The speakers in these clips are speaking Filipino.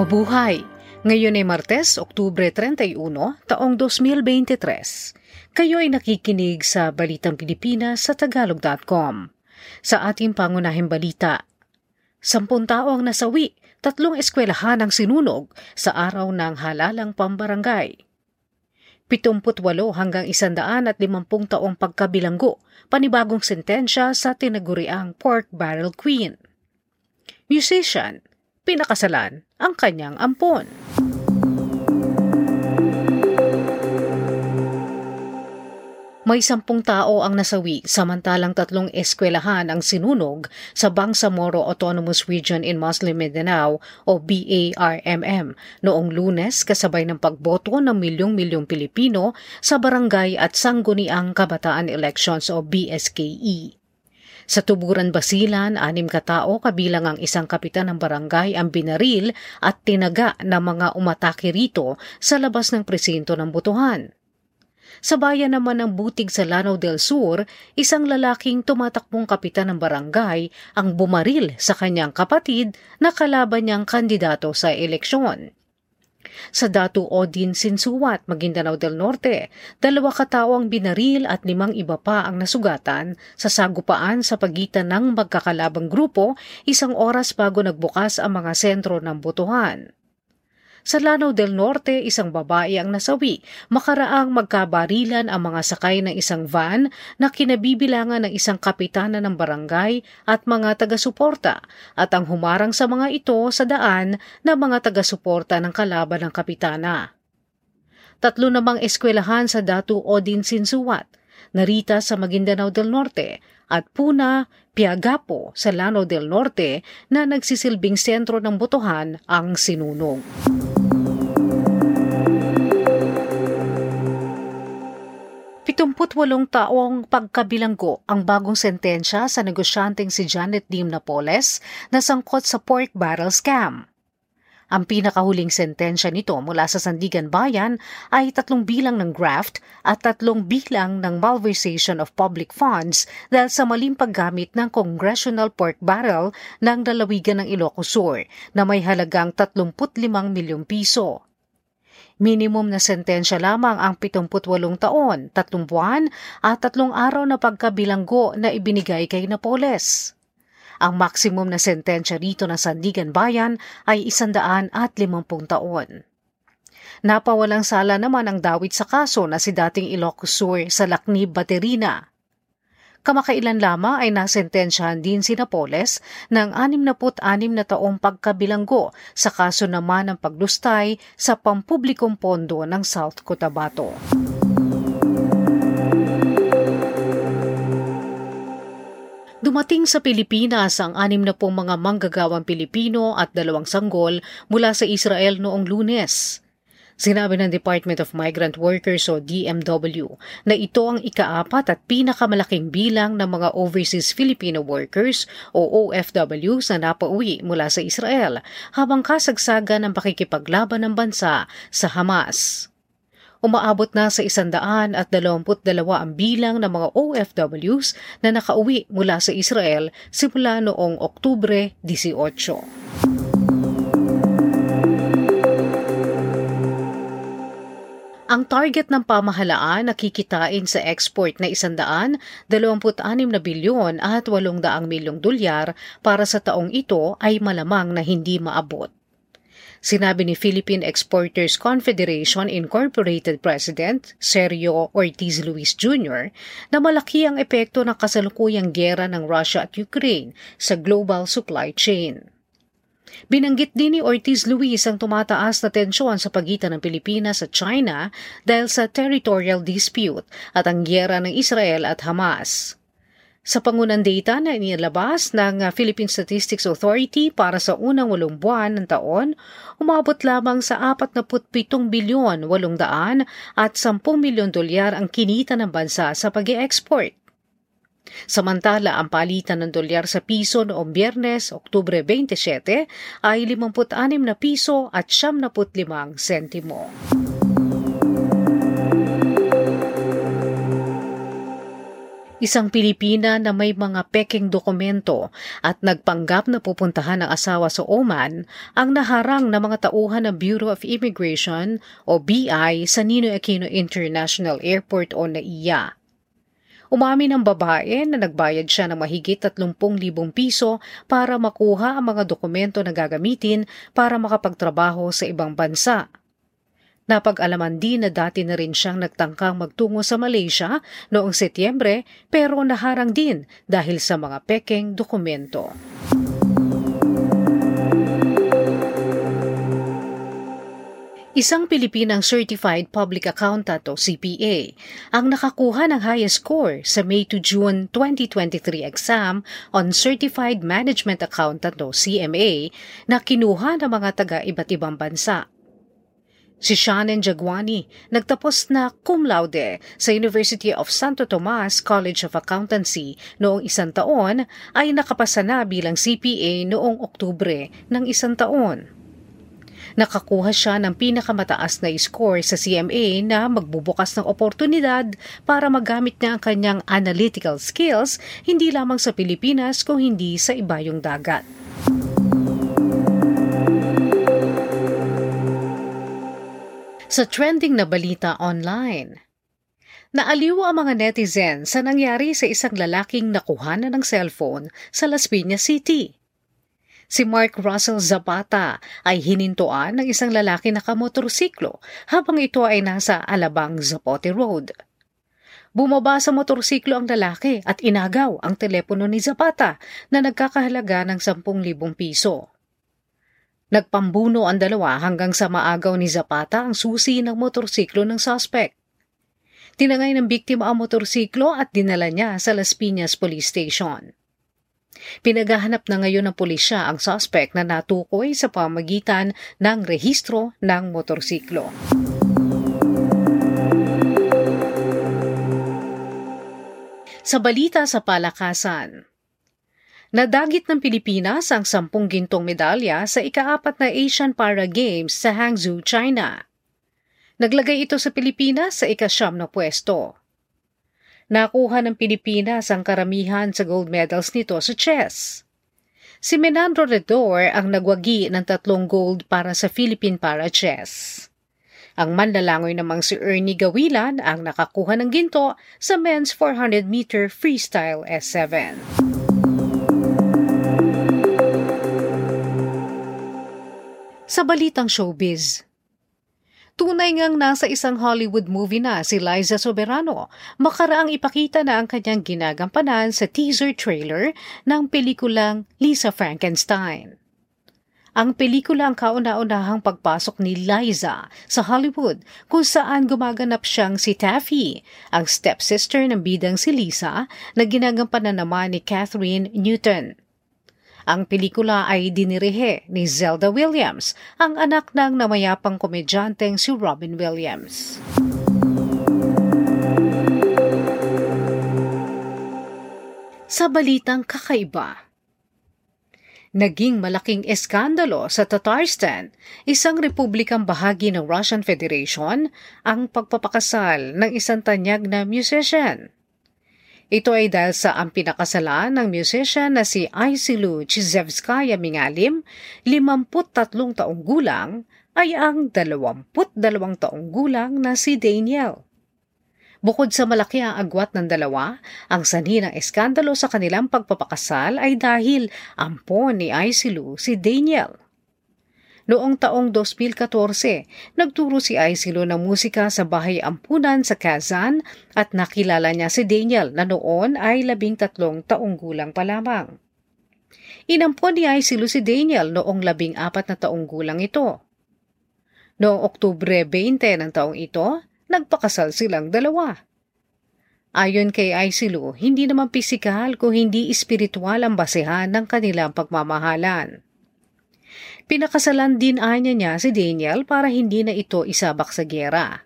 Mabuhay! Ngayon ay Martes, Oktubre 31, taong 2023. Kayo ay nakikinig sa Balitang Pilipinas sa Tagalog.com. Sa ating pangunahing balita, sampung tao ang nasawi, tatlong eskwelahan ang sinunog sa araw ng halalang pambarangay. 78 hanggang 150 taong pagkabilanggo, panibagong sentensya sa tinaguriang Pork Barrel Queen. Musician, pinakasalan ang kanyang ampon. May sampung tao ang nasawi samantalang tatlong eskwelahan ang sinunog sa Bangsamoro Autonomous Region in Muslim Mindanao o BARMM noong lunes kasabay ng pagboto ng milyong-milyong Pilipino sa Barangay at Sangguniang Kabataan Elections o BSKE. Sa Tuburan Basilan, anim katao kabilang ang isang kapitan ng barangay ang binaril at tinaga ng mga umatake rito sa labas ng presinto ng butuhan. Sa bayan naman ng Butig sa Lanao del Sur, isang lalaking tumatakbong kapitan ng barangay ang bumaril sa kanyang kapatid na kalaban niyang kandidato sa eleksyon. Sa Datu Odin Sinsuwat, Maguindanao del Norte, dalawa katao ang binaril at limang iba pa ang nasugatan sa sagupaan sa pagitan ng magkakalabang grupo isang oras bago nagbukas ang mga sentro ng butuhan. Sa Lanao del Norte, isang babae ang nasawi. Makaraang magkabarilan ang mga sakay ng isang van na kinabibilangan ng isang kapitana ng barangay at mga taga-suporta at ang humarang sa mga ito sa daan na mga taga-suporta ng kalaban ng kapitana. Tatlo namang eskwelahan sa Datu Odin Sinsuwat, Narita sa Maguindanao del Norte at Puna, Piagapo sa Lanao del Norte na nagsisilbing sentro ng botohan ang sinunog. 78 taong pagkabilanggo ang bagong sentensya sa negosyanteng si Janet Dim Napoles na sangkot sa pork barrel scam. Ang pinakahuling sentensya nito mula sa Sandigan Bayan ay tatlong bilang ng graft at tatlong bilang ng malversation of public funds dahil sa maling paggamit ng congressional pork barrel ng lalawigan ng Ilocos Sur na may halagang 35 milyong piso. Minimum na sentensya lamang ang 78 taon, 3 buwan at 3 araw na pagkabilanggo na ibinigay kay Napoles. Ang maximum na sentensya rito ng Sandigan Bayan ay 150 taon. Napawalang sala naman ang dawit sa kaso na si dating Ilocos Sur sa Laknib Baterina Kamakailan lamang ay nasentensyahan din si Napoles ng 66 na taong pagkabilanggo sa kaso naman ng paglustay sa pampublikong pondo ng South Cotabato. Dumating sa Pilipinas ang anim na pong mga manggagawang Pilipino at dalawang sanggol mula sa Israel noong lunes. Sinabi ng Department of Migrant Workers o DMW na ito ang ikaapat at pinakamalaking bilang ng mga overseas Filipino workers o OFWs na napauwi mula sa Israel habang kasagsagan ng pakikipaglaban ng bansa sa Hamas. Umaabot na sa isandaan at dalawamput dalawa ang bilang ng mga OFWs na nakauwi mula sa Israel simula noong Oktubre 18. Ang target ng pamahalaan na kikitain sa export na 126 na bilyon at 800 milyong dolyar para sa taong ito ay malamang na hindi maabot. Sinabi ni Philippine Exporters Confederation Incorporated President Sergio Ortiz Luis Jr. na malaki ang epekto ng kasalukuyang gera ng Russia at Ukraine sa global supply chain. Binanggit din ni Ortiz Luis ang tumataas na tensyon sa pagitan ng Pilipinas at China dahil sa territorial dispute at ang gyera ng Israel at Hamas. Sa pangunang data na inilabas ng Philippine Statistics Authority para sa unang walong buwan ng taon, umabot lamang sa 47 bilyon 800 at 10 milyon dolyar ang kinita ng bansa sa pag export Samantala, ang palitan ng dolyar sa piso noong biyernes, Oktubre 27, ay 56 na piso at 75 sentimo. Isang Pilipina na may mga peking dokumento at nagpanggap na pupuntahan ng asawa sa Oman ang naharang na mga tauhan ng Bureau of Immigration o BI sa Ninoy Aquino International Airport o NAIA. Umamin ng babae na nagbayad siya ng mahigit 30,000 piso para makuha ang mga dokumento na gagamitin para makapagtrabaho sa ibang bansa. Napag-alaman din na dati na rin siyang nagtangkang magtungo sa Malaysia noong Setyembre pero naharang din dahil sa mga pekeng dokumento. Isang Pilipinang Certified Public Accountant o CPA ang nakakuha ng highest score sa May to June 2023 exam on Certified Management Accountant o CMA na kinuha ng mga taga iba't ibang bansa. Si Shannon Jagwani, nagtapos na cum laude sa University of Santo Tomas College of Accountancy noong isang taon ay nakapasa na bilang CPA noong Oktubre ng isang taon. Nakakuha siya ng pinakamataas na score sa CMA na magbubukas ng oportunidad para magamit niya ang kanyang analytical skills hindi lamang sa Pilipinas kung hindi sa ibayong dagat. Sa trending na balita online, Naaliw ang mga netizen sa nangyari sa isang lalaking nakuhanan ng cellphone sa Las Piñas City. Si Mark Russell Zapata ay hinintuan ng isang lalaki na kamotorsiklo habang ito ay nasa Alabang Zapote Road. Bumaba sa motorsiklo ang lalaki at inagaw ang telepono ni Zapata na nagkakahalaga ng 10,000 piso. Nagpambuno ang dalawa hanggang sa maagaw ni Zapata ang susi ng motorsiklo ng suspect. Tinangay ng biktima ang motorsiklo at dinala niya sa Las Piñas Police Station. Pinaghahanap na ngayon ng pulisya ang suspect na natukoy sa pamagitan ng rehistro ng motorsiklo. Sa balita sa palakasan, Nadagit ng Pilipinas ang sampung gintong medalya sa ikaapat na Asian Para Games sa Hangzhou, China. Naglagay ito sa Pilipinas sa ikasyam na pwesto. Nakuha ng Pilipinas ang karamihan sa gold medals nito sa chess. Si Menandro Redor ang nagwagi ng tatlong gold para sa Philippine Para Chess. Ang manlalangoy namang si Ernie Gawilan ang nakakuha ng ginto sa men's 400-meter freestyle S7. Sa balitang showbiz, Tunay ngang nasa isang Hollywood movie na si Liza Soberano, makaraang ipakita na ang kanyang ginagampanan sa teaser trailer ng pelikulang Lisa Frankenstein. Ang pelikula ang kauna-unahang pagpasok ni Liza sa Hollywood kung saan gumaganap siyang si Taffy, ang stepsister ng bidang si Lisa na ginagampanan naman ni Catherine Newton. Ang pelikula ay dinirihe ni Zelda Williams, ang anak ng namayapang komedyanteng si Robin Williams. Sa balitang kakaiba, Naging malaking eskandalo sa Tatarstan, isang republikang bahagi ng Russian Federation, ang pagpapakasal ng isang tanyag na musician. Ito ay dahil sa ang pinakasalan ng musician na si Aisilu Chizevskaya Mingalim, 53 taong gulang, ay ang 22 taong gulang na si Daniel. Bukod sa malaki ang agwat ng dalawa, ang sanhi ng eskandalo sa kanilang pagpapakasal ay dahil ampon ni Aisilu si Daniel. Noong taong 2014, nagturo si Aisilo ng musika sa bahay ampunan sa Kazan at nakilala niya si Daniel na noon ay labing tatlong taong gulang pa lamang. Inampon ni Aisilo si Daniel noong labing apat na taong gulang ito. Noong Oktubre 20 ng taong ito, nagpakasal silang dalawa. Ayon kay Aisilo, hindi naman pisikal kung hindi espiritual ang basehan ng kanilang pagmamahalan. Pinakasalan din anya niya si Daniel para hindi na ito isabak sa gera.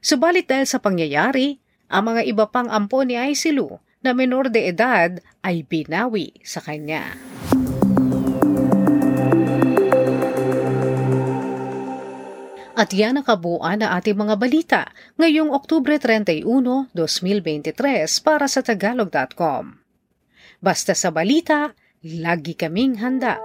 Subalit dahil sa pangyayari, ang mga iba pang ampo ni Aisilu na menor de edad ay binawi sa kanya. At yan ang kabuuan na ating mga balita ngayong Oktubre 31, 2023 para sa Tagalog.com. Basta sa balita, lagi kaming handa.